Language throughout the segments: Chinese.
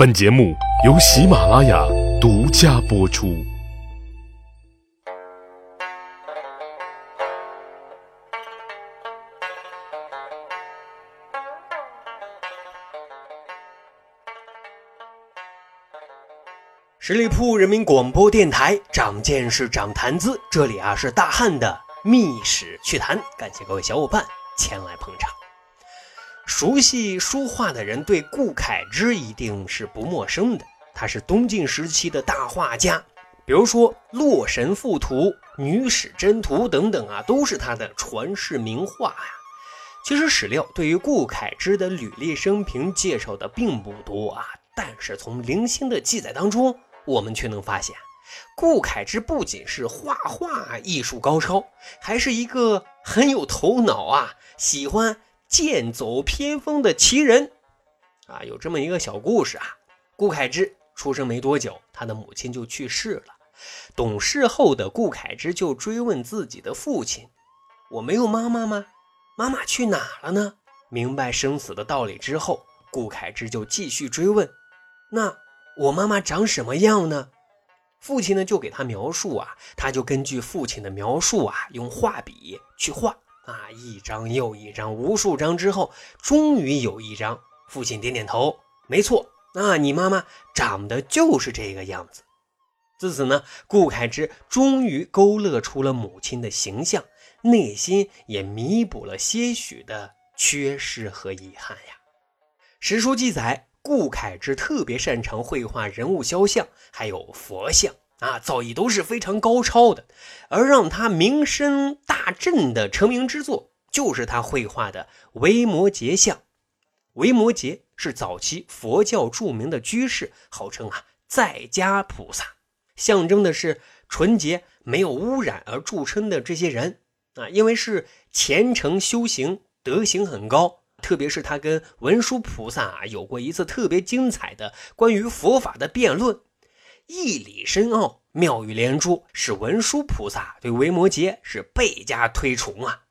本节目由喜马拉雅独家播出。十里铺人民广播电台，长见识，长谈资。这里啊是大汉的密史趣谈，感谢各位小伙伴前来捧场。熟悉书画的人对顾恺之一定是不陌生的，他是东晋时期的大画家，比如说《洛神赋图》《女史箴图》等等啊，都是他的传世名画呀。其实史料对于顾恺之的履历生平介绍的并不多啊，但是从零星的记载当中，我们却能发现，顾恺之不仅是画画艺术高超，还是一个很有头脑啊，喜欢。剑走偏锋的奇人，啊，有这么一个小故事啊。顾恺之出生没多久，他的母亲就去世了。懂事后的顾恺之就追问自己的父亲：“我没有妈妈吗？妈妈去哪了呢？”明白生死的道理之后，顾恺之就继续追问：“那我妈妈长什么样呢？”父亲呢就给他描述啊，他就根据父亲的描述啊，用画笔去画。啊，一张又一张，无数张之后，终于有一张。父亲点点头，没错，那你妈妈长得就是这个样子。自此呢，顾恺之终于勾勒出了母亲的形象，内心也弥补了些许的缺失和遗憾呀。史书记载，顾恺之特别擅长绘画人物肖像，还有佛像。啊，造诣都是非常高超的，而让他名声大振的成名之作，就是他绘画的维摩诘像。维摩诘是早期佛教著名的居士，号称啊在家菩萨，象征的是纯洁没有污染而著称的这些人啊，因为是虔诚修行，德行很高，特别是他跟文殊菩萨啊有过一次特别精彩的关于佛法的辩论。义理深奥，妙语连珠，使文殊菩萨对维摩诘是倍加推崇啊。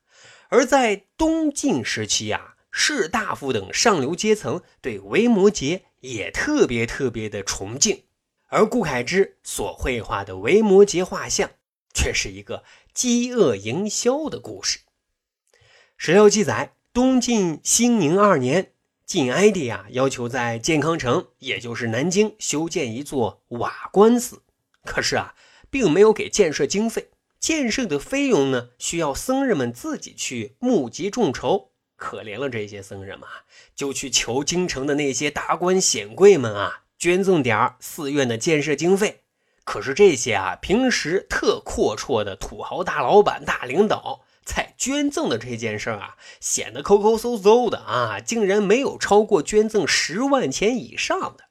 而在东晋时期啊，士大夫等上流阶层对维摩诘也特别特别的崇敬。而顾恺之所绘画的维摩诘画像，却是一个饥饿营销的故事。史料记载，东晋兴宁二年。晋哀帝啊，要求在建康城，也就是南京修建一座瓦官寺，可是啊，并没有给建设经费。建设的费用呢，需要僧人们自己去募集众筹。可怜了这些僧人嘛，就去求京城的那些达官显贵们啊，捐赠点寺院的建设经费。可是这些啊，平时特阔绰的土豪大老板、大领导。在捐赠的这件事啊，显得抠抠搜搜的啊，竟然没有超过捐赠十万钱以上的。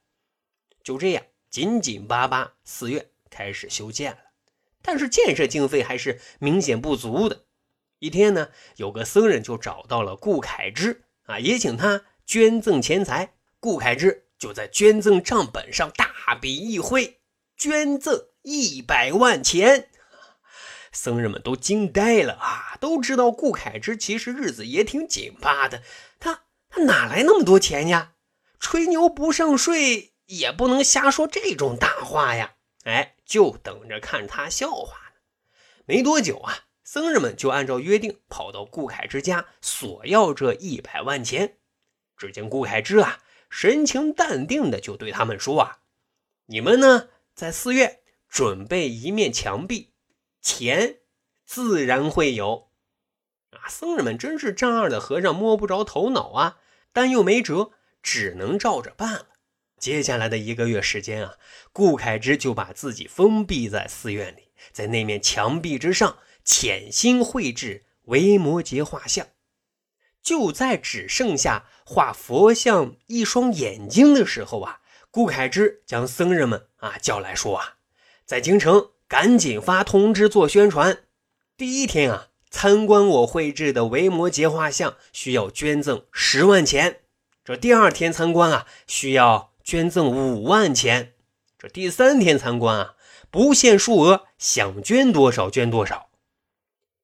就这样，紧紧巴巴，寺院开始修建了。但是建设经费还是明显不足的。一天呢，有个僧人就找到了顾恺之啊，也请他捐赠钱财。顾恺之就在捐赠账本上大笔一挥，捐赠一百万钱。僧人们都惊呆了啊！都知道顾恺之其实日子也挺紧巴的，他他哪来那么多钱呀？吹牛不上税，也不能瞎说这种大话呀！哎，就等着看他笑话呢。没多久啊，僧人们就按照约定跑到顾恺之家索要这一百万钱。只见顾恺之啊，神情淡定的就对他们说：“啊，你们呢，在寺院准备一面墙壁。”钱自然会有啊！僧人们真是丈二的和尚摸不着头脑啊，但又没辙，只能照着办。接下来的一个月时间啊，顾恺之就把自己封闭在寺院里，在那面墙壁之上潜心绘制维摩诘画像。就在只剩下画佛像一双眼睛的时候啊，顾恺之将僧人们啊叫来说啊，在京城。赶紧发通知做宣传。第一天啊，参观我绘制的维摩诘画像需要捐赠十万钱。这第二天参观啊，需要捐赠五万钱。这第三天参观啊，不限数额，想捐多少捐多少。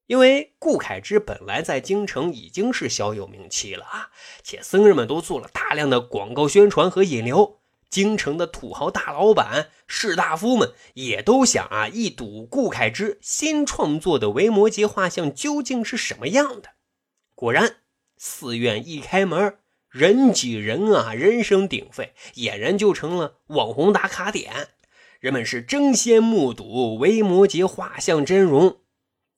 因为顾恺之本来在京城已经是小有名气了啊，且僧人们都做了大量的广告宣传和引流。京城的土豪大老板、士大夫们也都想啊，一睹顾恺之新创作的维摩诘画像究竟是什么样的。果然，寺院一开门，人挤人啊，人声鼎沸，俨然就成了网红打卡点。人们是争先目睹维摩诘画像真容，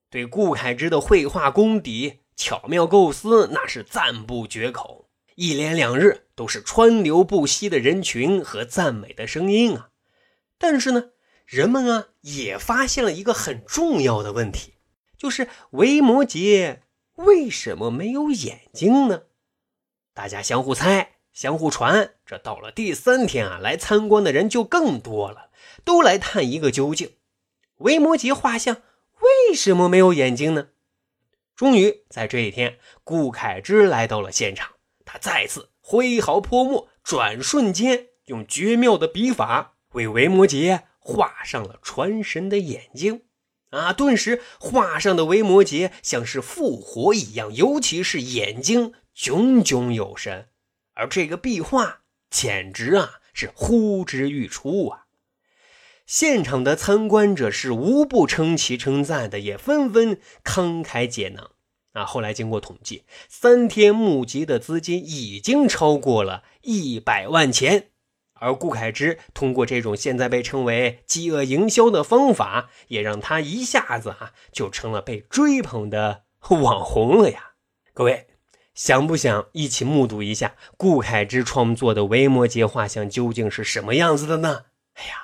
对顾恺之的绘画功底、巧妙构思那是赞不绝口。一连两日都是川流不息的人群和赞美的声音啊！但是呢，人们啊也发现了一个很重要的问题，就是维摩诘为什么没有眼睛呢？大家相互猜，相互传。这到了第三天啊，来参观的人就更多了，都来探一个究竟：维摩诘画像为什么没有眼睛呢？终于在这一天，顾恺之来到了现场。他再次挥毫泼墨，转瞬间用绝妙的笔法为维摩诘画上了传神的眼睛。啊，顿时画上的维摩诘像是复活一样，尤其是眼睛炯炯有神。而这个壁画简直啊是呼之欲出啊！现场的参观者是无不称奇称赞的，也纷纷慷慨解囊。啊，后来经过统计，三天募集的资金已经超过了一百万钱，而顾恺之通过这种现在被称为饥饿营销的方法，也让他一下子啊就成了被追捧的网红了呀！各位，想不想一起目睹一下顾恺之创作的维摩诘画像究竟是什么样子的呢？哎呀，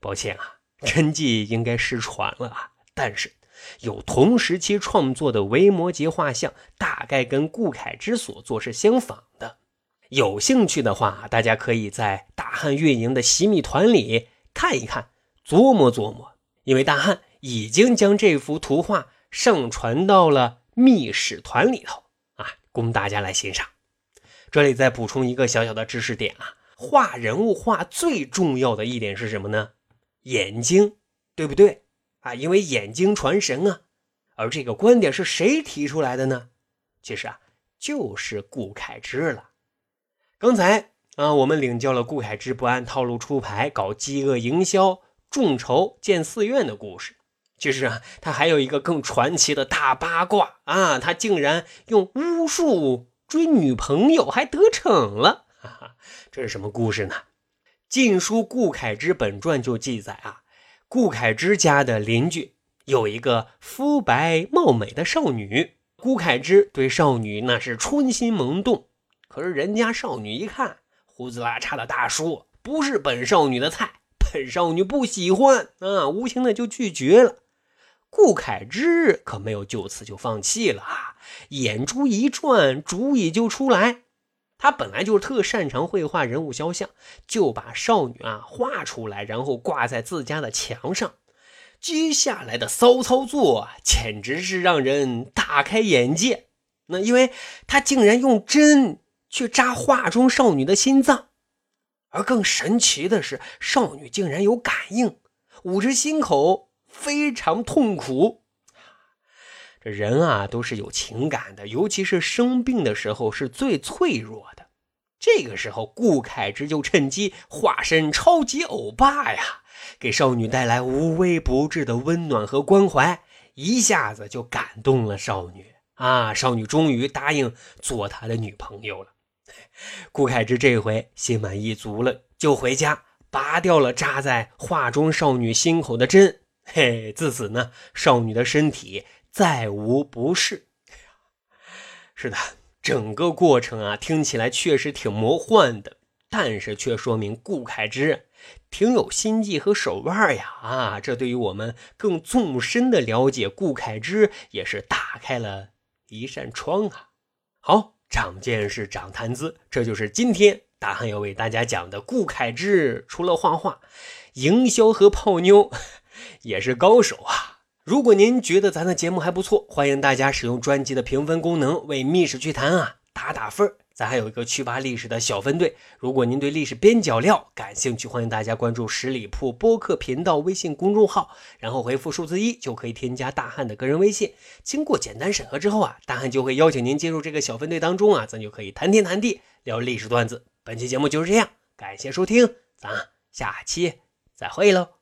抱歉啊，真迹应该失传了啊，但是。有同时期创作的维摩诘画像，大概跟顾恺之所作是相仿的。有兴趣的话，大家可以在大汉运营的洗米团里看一看，琢磨琢磨。因为大汉已经将这幅图画上传到了密史团里头啊，供大家来欣赏。这里再补充一个小小的知识点啊，画人物画最重要的一点是什么呢？眼睛，对不对？啊，因为眼睛传神啊，而这个观点是谁提出来的呢？其实啊，就是顾恺之了。刚才啊，我们领教了顾恺之不按套路出牌，搞饥饿营销、众筹建寺院的故事。其实啊，他还有一个更传奇的大八卦啊，他竟然用巫术追女朋友，还得逞了。哈哈，这是什么故事呢？《晋书·顾恺之本传》就记载啊。顾恺之家的邻居有一个肤白貌美的少女，顾恺之对少女那是春心萌动。可是人家少女一看胡子拉碴的大叔不是本少女的菜，本少女不喜欢啊，无情的就拒绝了。顾恺之可没有就此就放弃了啊，眼珠一转，主意就出来。他本来就特擅长绘画人物肖像，就把少女啊画出来，然后挂在自家的墙上。接下来的骚操作简直是让人大开眼界。那因为他竟然用针去扎画中少女的心脏，而更神奇的是，少女竟然有感应，捂着心口，非常痛苦。这人啊，都是有情感的，尤其是生病的时候是最脆弱的。这个时候，顾恺之就趁机化身超级欧巴呀，给少女带来无微不至的温暖和关怀，一下子就感动了少女啊！少女终于答应做他的女朋友了。顾恺之这回心满意足了，就回家拔掉了扎在画中少女心口的针。嘿，自此呢，少女的身体。再无不适。是的，整个过程啊，听起来确实挺魔幻的，但是却说明顾恺之挺有心计和手腕呀！啊，这对于我们更纵深的了解顾恺之，也是打开了一扇窗啊！好，长见识，长谈资，这就是今天大汉要为大家讲的顾恺之。除了画画，营销和泡妞也是高手啊！如果您觉得咱的节目还不错，欢迎大家使用专辑的评分功能为《密室趣谈》啊打打分咱还有一个趣扒历史的小分队，如果您对历史边角料感兴趣，欢迎大家关注十里铺播客频道微信公众号，然后回复数字一就可以添加大汉的个人微信。经过简单审核之后啊，大汉就会邀请您进入这个小分队当中啊，咱就可以谈天谈地聊历史段子。本期节目就是这样。感谢收听，咱下期再会喽。